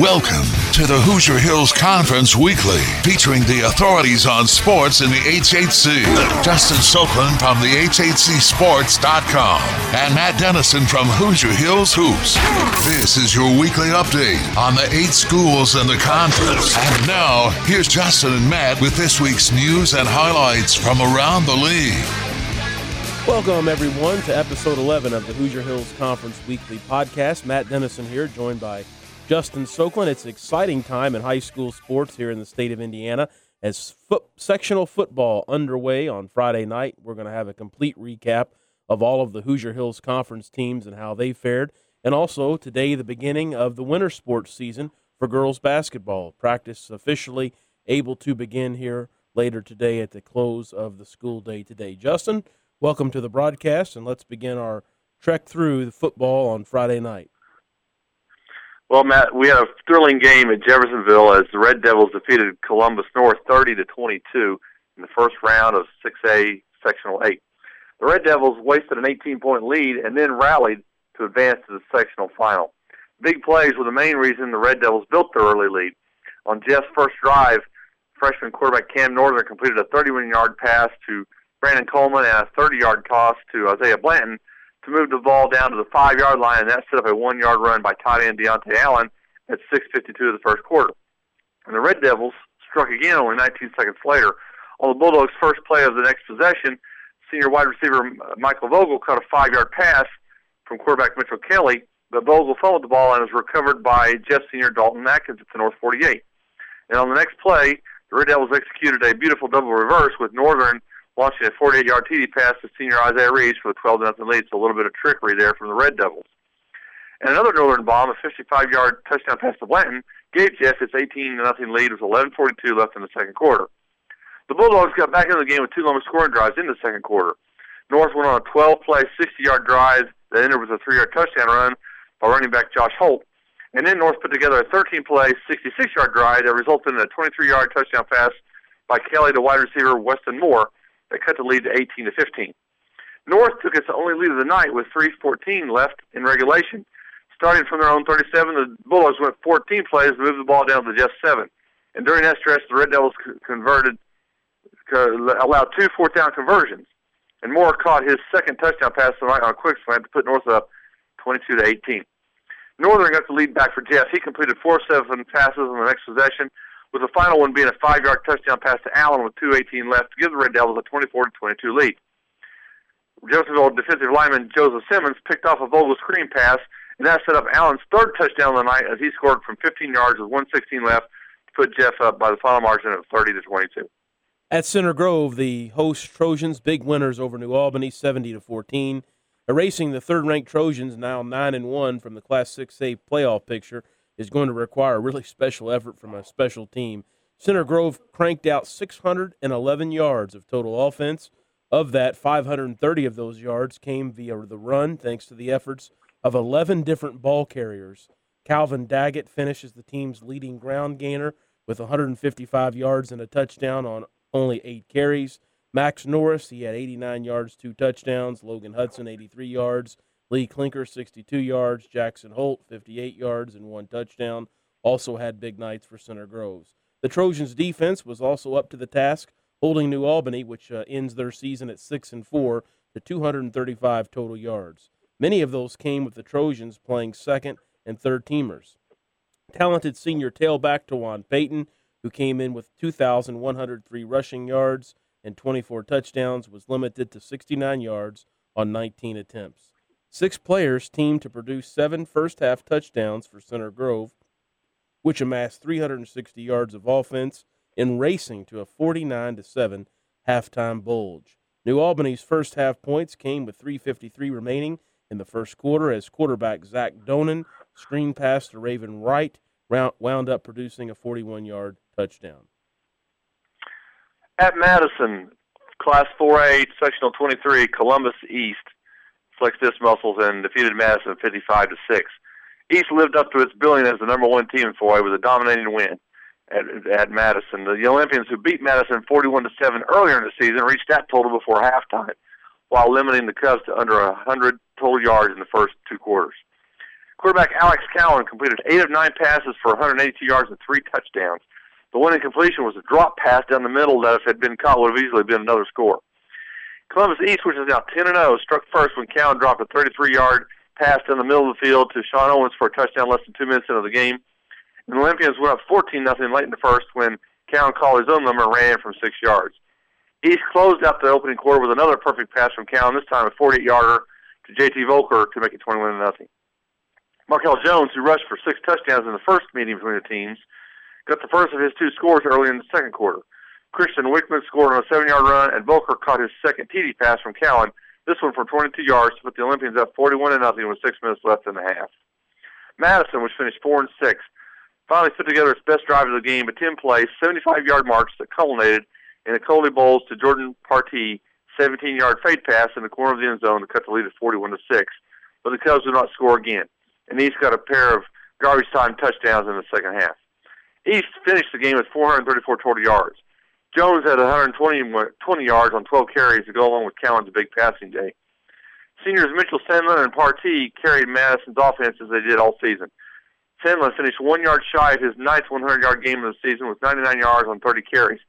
Welcome to the Hoosier Hills Conference Weekly, featuring the authorities on sports in the HHC. Justin Soakland from the HHCSports.com and Matt Dennison from Hoosier Hills Hoops. This is your weekly update on the eight schools in the conference. And now, here's Justin and Matt with this week's news and highlights from around the league. Welcome, everyone, to episode 11 of the Hoosier Hills Conference Weekly Podcast. Matt Dennison here, joined by Justin Soakland. It's an exciting time in high school sports here in the state of Indiana as sectional football underway on Friday night. We're going to have a complete recap of all of the Hoosier Hills Conference teams and how they fared. And also today, the beginning of the winter sports season for girls basketball. Practice officially able to begin here later today at the close of the school day today. Justin, welcome to the broadcast, and let's begin our trek through the football on Friday night. Well, Matt, we had a thrilling game at Jeffersonville as the Red Devils defeated Columbus North 30 to 22 in the first round of 6A Sectional 8. The Red Devils wasted an 18-point lead and then rallied to advance to the sectional final. Big plays were the main reason the Red Devils built their early lead. On Jeff's first drive, freshman quarterback Cam Northern completed a 31-yard pass to Brandon Coleman and a 30-yard toss to Isaiah Blanton to move the ball down to the five yard line, and that set up a one yard run by tight end Deontay Allen at 6:52 of the first quarter. And the Red Devils struck again only 19 seconds later. On the Bulldogs' first play of the next possession, senior wide receiver uh, Michael Vogel caught a five yard pass from quarterback Mitchell Kelly, but Vogel fumbled the ball and was recovered by Jeff senior Dalton Atkins at the North 48. And on the next play, the Red Devils executed a beautiful double reverse with Northern launching a 48-yard TD pass to senior Isaiah Reeves for a 12 0 lead. So a little bit of trickery there from the Red Devils. And another Northern bomb, a 55-yard touchdown pass to Blanton, gave Jeff its 18 0 lead with 11:42 left in the second quarter. The Bulldogs got back into the game with two longer scoring drives in the second quarter. North went on a 12-play, 60-yard drive that ended with a three-yard touchdown run by running back Josh Holt. And then North put together a 13-play, 66-yard drive that resulted in a 23-yard touchdown pass by Kelly to wide receiver Weston Moore that cut the lead to 18 to 15. North took its only lead of the night with 3:14 left in regulation. Starting from their own 37, the Bulldogs went 14 plays to move the ball down to just seven. And during that stretch, the Red Devils converted, allowed two fourth down conversions. And Moore caught his second touchdown pass tonight on a quick slant to put North up 22 to 18. Northern got the lead back for Jeff. He completed four seven passes on the next possession with the final one being a five-yard touchdown pass to Allen with 2.18 left to give the Red Devils a 24-22 lead. Jeffersonville defensive lineman Joseph Simmons picked off a Vogel screen pass, and that set up Allen's third touchdown of the night as he scored from 15 yards with 116 left to put Jeff up by the final margin of 30 to 22. At Center Grove, the host Trojans big winners over New Albany, 70 to 14, erasing the third-ranked Trojans now nine and one from the Class 6A playoff picture is going to require a really special effort from a special team. Center Grove cranked out 611 yards of total offense. Of that, 530 of those yards came via the run, thanks to the efforts of 11 different ball carriers. Calvin Daggett finishes the team's leading ground gainer with 155 yards and a touchdown on only eight carries. Max Norris, he had 89 yards, two touchdowns. Logan Hudson, 83 yards. Lee Clinker, 62 yards. Jackson Holt, 58 yards and one touchdown. Also had big nights for Center Groves. The Trojans' defense was also up to the task, holding New Albany, which uh, ends their season at 6 and 4, to 235 total yards. Many of those came with the Trojans playing second and third teamers. Talented senior tailback Tawan Payton, who came in with 2,103 rushing yards and 24 touchdowns, was limited to 69 yards on 19 attempts. Six players teamed to produce seven first half touchdowns for Center Grove, which amassed 360 yards of offense in racing to a 49 7 halftime bulge. New Albany's first half points came with 3.53 remaining in the first quarter as quarterback Zach Donan screen pass to Raven Wright wound up producing a 41 yard touchdown. At Madison, Class 4A, Sectional 23, Columbus East flexed its muscles and defeated Madison 55 to six. East lived up to its billing as the number one team in 4A with a dominating win at, at Madison. The Olympians, who beat Madison 41 to seven earlier in the season, reached that total before halftime, while limiting the Cubs to under 100 total yards in the first two quarters. Quarterback Alex Cowan completed eight of nine passes for 182 yards and three touchdowns. The winning completion was a drop pass down the middle that, if it had been caught, would have easily been another score. Columbus East, which is now 10 and 0, struck first when Cowan dropped a 33-yard pass down the middle of the field to Sean Owens for a touchdown less than two minutes into the game. And the Olympians went up 14 nothing late in the first when Cowan called his own number and ran from six yards. East closed out the opening quarter with another perfect pass from Cowan, this time a 48-yarder to J.T. Volker to make it 21 0. Markel Jones, who rushed for six touchdowns in the first meeting between the teams, got the first of his two scores early in the second quarter. Christian Wickman scored on a seven-yard run, and Volker caught his second TD pass from Cowan, this one for 22 yards to put the Olympians up 41 to nothing with six minutes left in the half. Madison, which finished four and six, finally put together its best drive of the game, a 10-play, 75-yard march that culminated in a Coley Bowles to Jordan Partee 17-yard fade pass in the corner of the end zone to cut the lead at 41 to six. But the Cubs did not score again, and East got a pair of garbage time touchdowns in the second half. East finished the game with 434 total yards. Jones had 120 20 yards on 12 carries to go along with Cowan's big passing day. Seniors Mitchell Sandlin and Partee carried Madison's offense as they did all season. Sandlin finished one yard shy of his ninth 100-yard game of the season with 99 yards on 30 carries,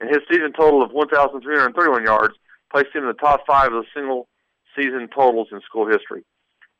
and his season total of 1,331 yards placed him in the top five of the single season totals in school history.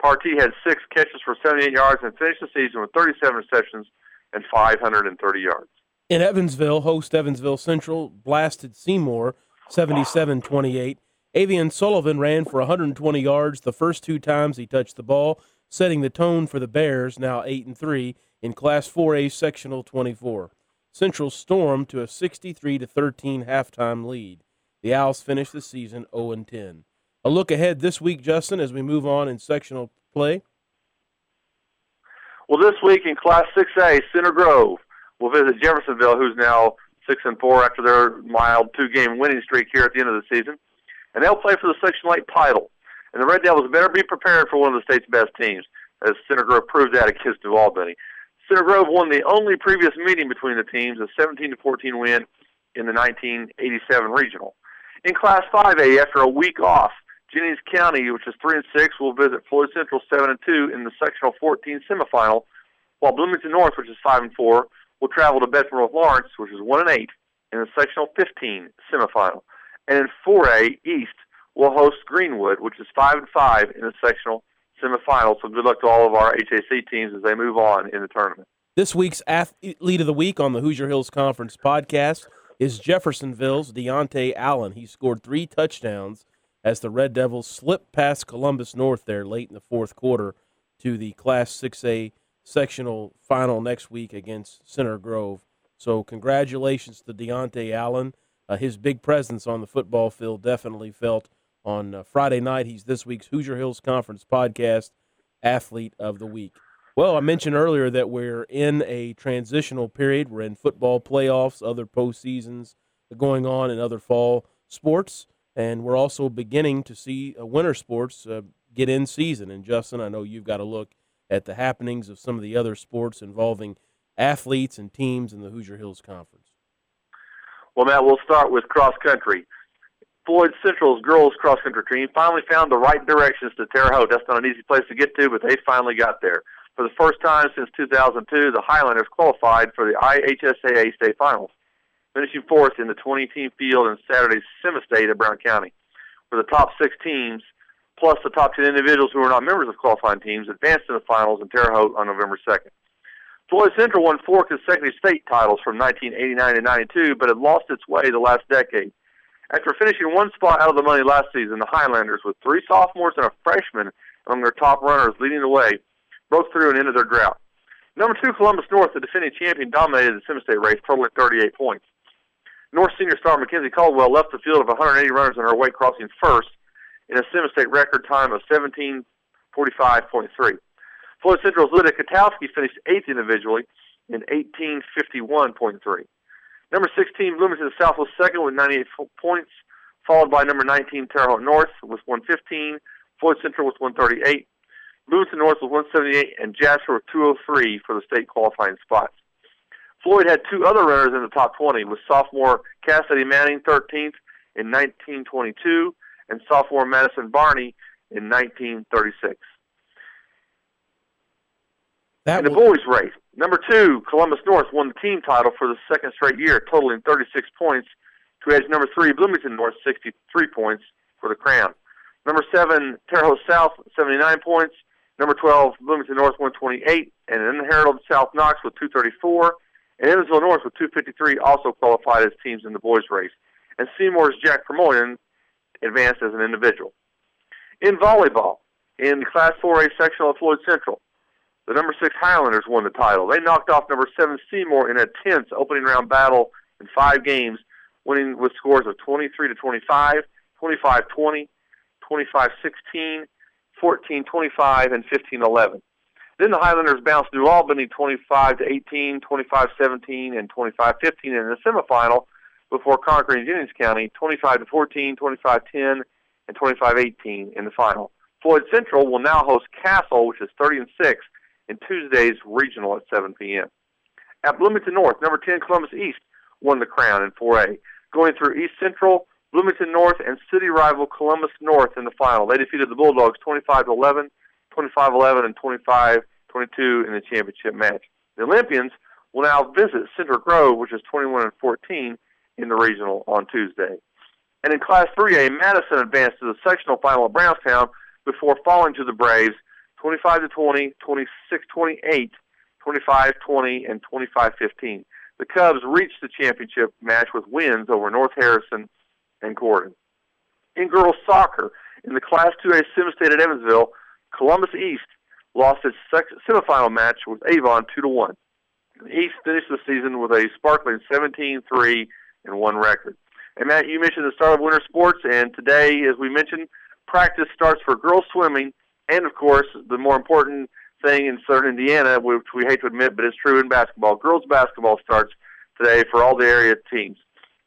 Partee had six catches for 78 yards and finished the season with 37 receptions and 530 yards. In Evansville, host Evansville Central blasted Seymour 77 28. Avian Sullivan ran for 120 yards the first two times he touched the ball, setting the tone for the Bears, now 8 and 3, in Class 4A Sectional 24. Central stormed to a 63 13 halftime lead. The Owls finished the season 0 and 10. A look ahead this week, Justin, as we move on in sectional play. Well, this week in Class 6A, Center Grove will visit Jeffersonville, who's now six and four after their mild two-game winning streak here at the end of the season, and they'll play for the Section 8 title. And the Red Devils better be prepared for one of the state's best teams, as Center Grove proved that against New Albany. Center Grove won the only previous meeting between the teams, a 17 to 14 win in the 1987 regional. In Class 5A, after a week off, Jennings County, which is three and six, will visit Floyd Central seven and two in the sectional 14 semifinal, while Bloomington North, which is five and four, will travel to Bedford North Lawrence, which is one and eight, in the sectional 15 semifinal. And in 4A East, will host Greenwood, which is five and five in the sectional semifinal. So good luck to all of our HHC teams as they move on in the tournament. This week's athlete of the week on the Hoosier Hills Conference podcast is Jeffersonville's Deontay Allen. He scored three touchdowns as the Red Devils slipped past Columbus North there late in the fourth quarter to the Class 6A sectional final next week against Center Grove. So congratulations to Deontay Allen. Uh, his big presence on the football field definitely felt on uh, Friday night. He's this week's Hoosier Hills Conference podcast athlete of the week. Well, I mentioned earlier that we're in a transitional period. We're in football playoffs, other postseasons going on in other fall sports, and we're also beginning to see uh, winter sports uh, get in season. And Justin, I know you've got to look at the happenings of some of the other sports involving athletes and teams in the Hoosier Hills Conference. Well, Matt, we'll start with cross country. Floyd Central's girls cross country team finally found the right directions to Terre Haute. That's not an easy place to get to, but they finally got there. For the first time since 2002, the Highlanders qualified for the IHSAA state finals, finishing fourth in the 20-team field in Saturday's semi-state at Brown County. where the top six teams, plus the top 10 individuals who are not members of qualifying teams, advanced to the finals in Terre Haute on November 2nd. Floyd Central won four consecutive state titles from 1989 to 92, but had lost its way the last decade. After finishing one spot out of the money last season, the Highlanders, with three sophomores and a freshman among their top runners leading the way, broke through and ended their drought. Number two, Columbus North, the defending champion, dominated the semi-state race, totaling 38 points. North senior star Mackenzie Caldwell left the field of 180 runners in her way, crossing first in a semi-state record time of 17:45.3. Floyd Central's Lydia Katowski finished eighth individually in 1851.3. Number 16, Bloomington South was second with 98 points, followed by number 19, Terre Haute North with 115. Floyd Central with 138. Bloomington North with 178, and Jasper with 203 for the state qualifying spots. Floyd had two other runners in the top 20, with sophomore Cassidy Manning 13th in 1922 and sophomore Madison Barney in 1936. That in the boys' race, number two, Columbus North won the team title for the second straight year, totaling 36 points, to edge number three, Bloomington North, 63 points for the crown. Number seven, Terre Haute South, 79 points. Number 12, Bloomington North, 128. And then Herald South Knox with 234. And Evansville North with 253 also qualified as teams in the boys' race. And Seymour's Jack Promotion advanced as an individual. In volleyball, in Class 4A sectional of Floyd Central, the number six Highlanders won the title. They knocked off number seven Seymour in a tense opening round battle in five games, winning with scores of 23 to 25, 25 20, 25 16, 14 25, and 15 11. Then the Highlanders bounced New Albany 25 to 18, 25 17, and 25 15 in the semifinal before conquering Jennings County 25 to 14, 25 10, and 25 18 in the final. Floyd Central will now host Castle, which is 30 and 6, in Tuesday's regional at 7 p.m. At Bloomington North, number 10 Columbus East won the crown in 4A, going through East Central, Bloomington North, and city rival Columbus North in the final. They defeated the Bulldogs 25 11, 25 11, and 25 22 in the championship match. The Olympians will now visit Center Grove, which is 21 and 14 in the regional on Tuesday. And in Class 3A, Madison advanced to the sectional final at Brownstown before falling to the Braves 25 to 20, 26 28, 25 20, and 25 15. The Cubs reached the championship match with wins over North Harrison and Corydon. In girls soccer, in the Class 2A Semi-State at Evansville, Columbus East lost its semifinal match with Avon 2 to 1. The East finished the season with a sparkling 17 3 and 1 record. And Matt, you mentioned the start of winter sports, and today, as we mentioned, practice starts for girls swimming, and of course, the more important thing in Southern Indiana, which we hate to admit, but it's true in basketball. Girls basketball starts today for all the area teams.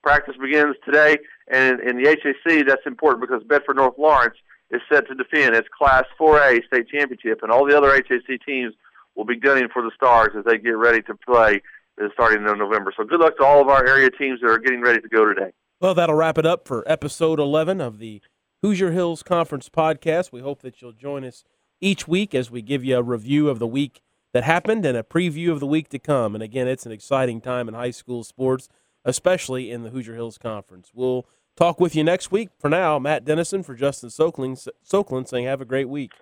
Practice begins today, and in the HHC, that's important because Bedford North Lawrence is set to defend its Class 4A state championship, and all the other HHC teams will be gunning for the Stars as they get ready to play starting in November. So good luck to all of our area teams that are getting ready to go today. Well, that'll wrap it up for episode 11 of the Hoosier Hills Conference podcast. We hope that you'll join us each week as we give you a review of the week that happened and a preview of the week to come. And again, it's an exciting time in high school sports, especially in the Hoosier Hills Conference. We'll talk with you next week. For now, Matt Dennison for Justin Soklin, Soklin saying have a great week.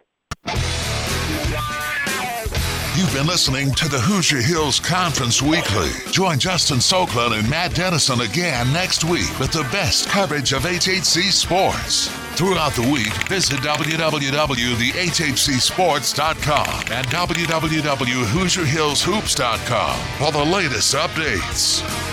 You've been listening to the Hoosier Hills Conference Weekly. Join Justin Soklin and Matt Dennison again next week with the best coverage of HHC sports. Throughout the week, visit www.thehhcsports.com and www.hoosierhillshoops.com for the latest updates.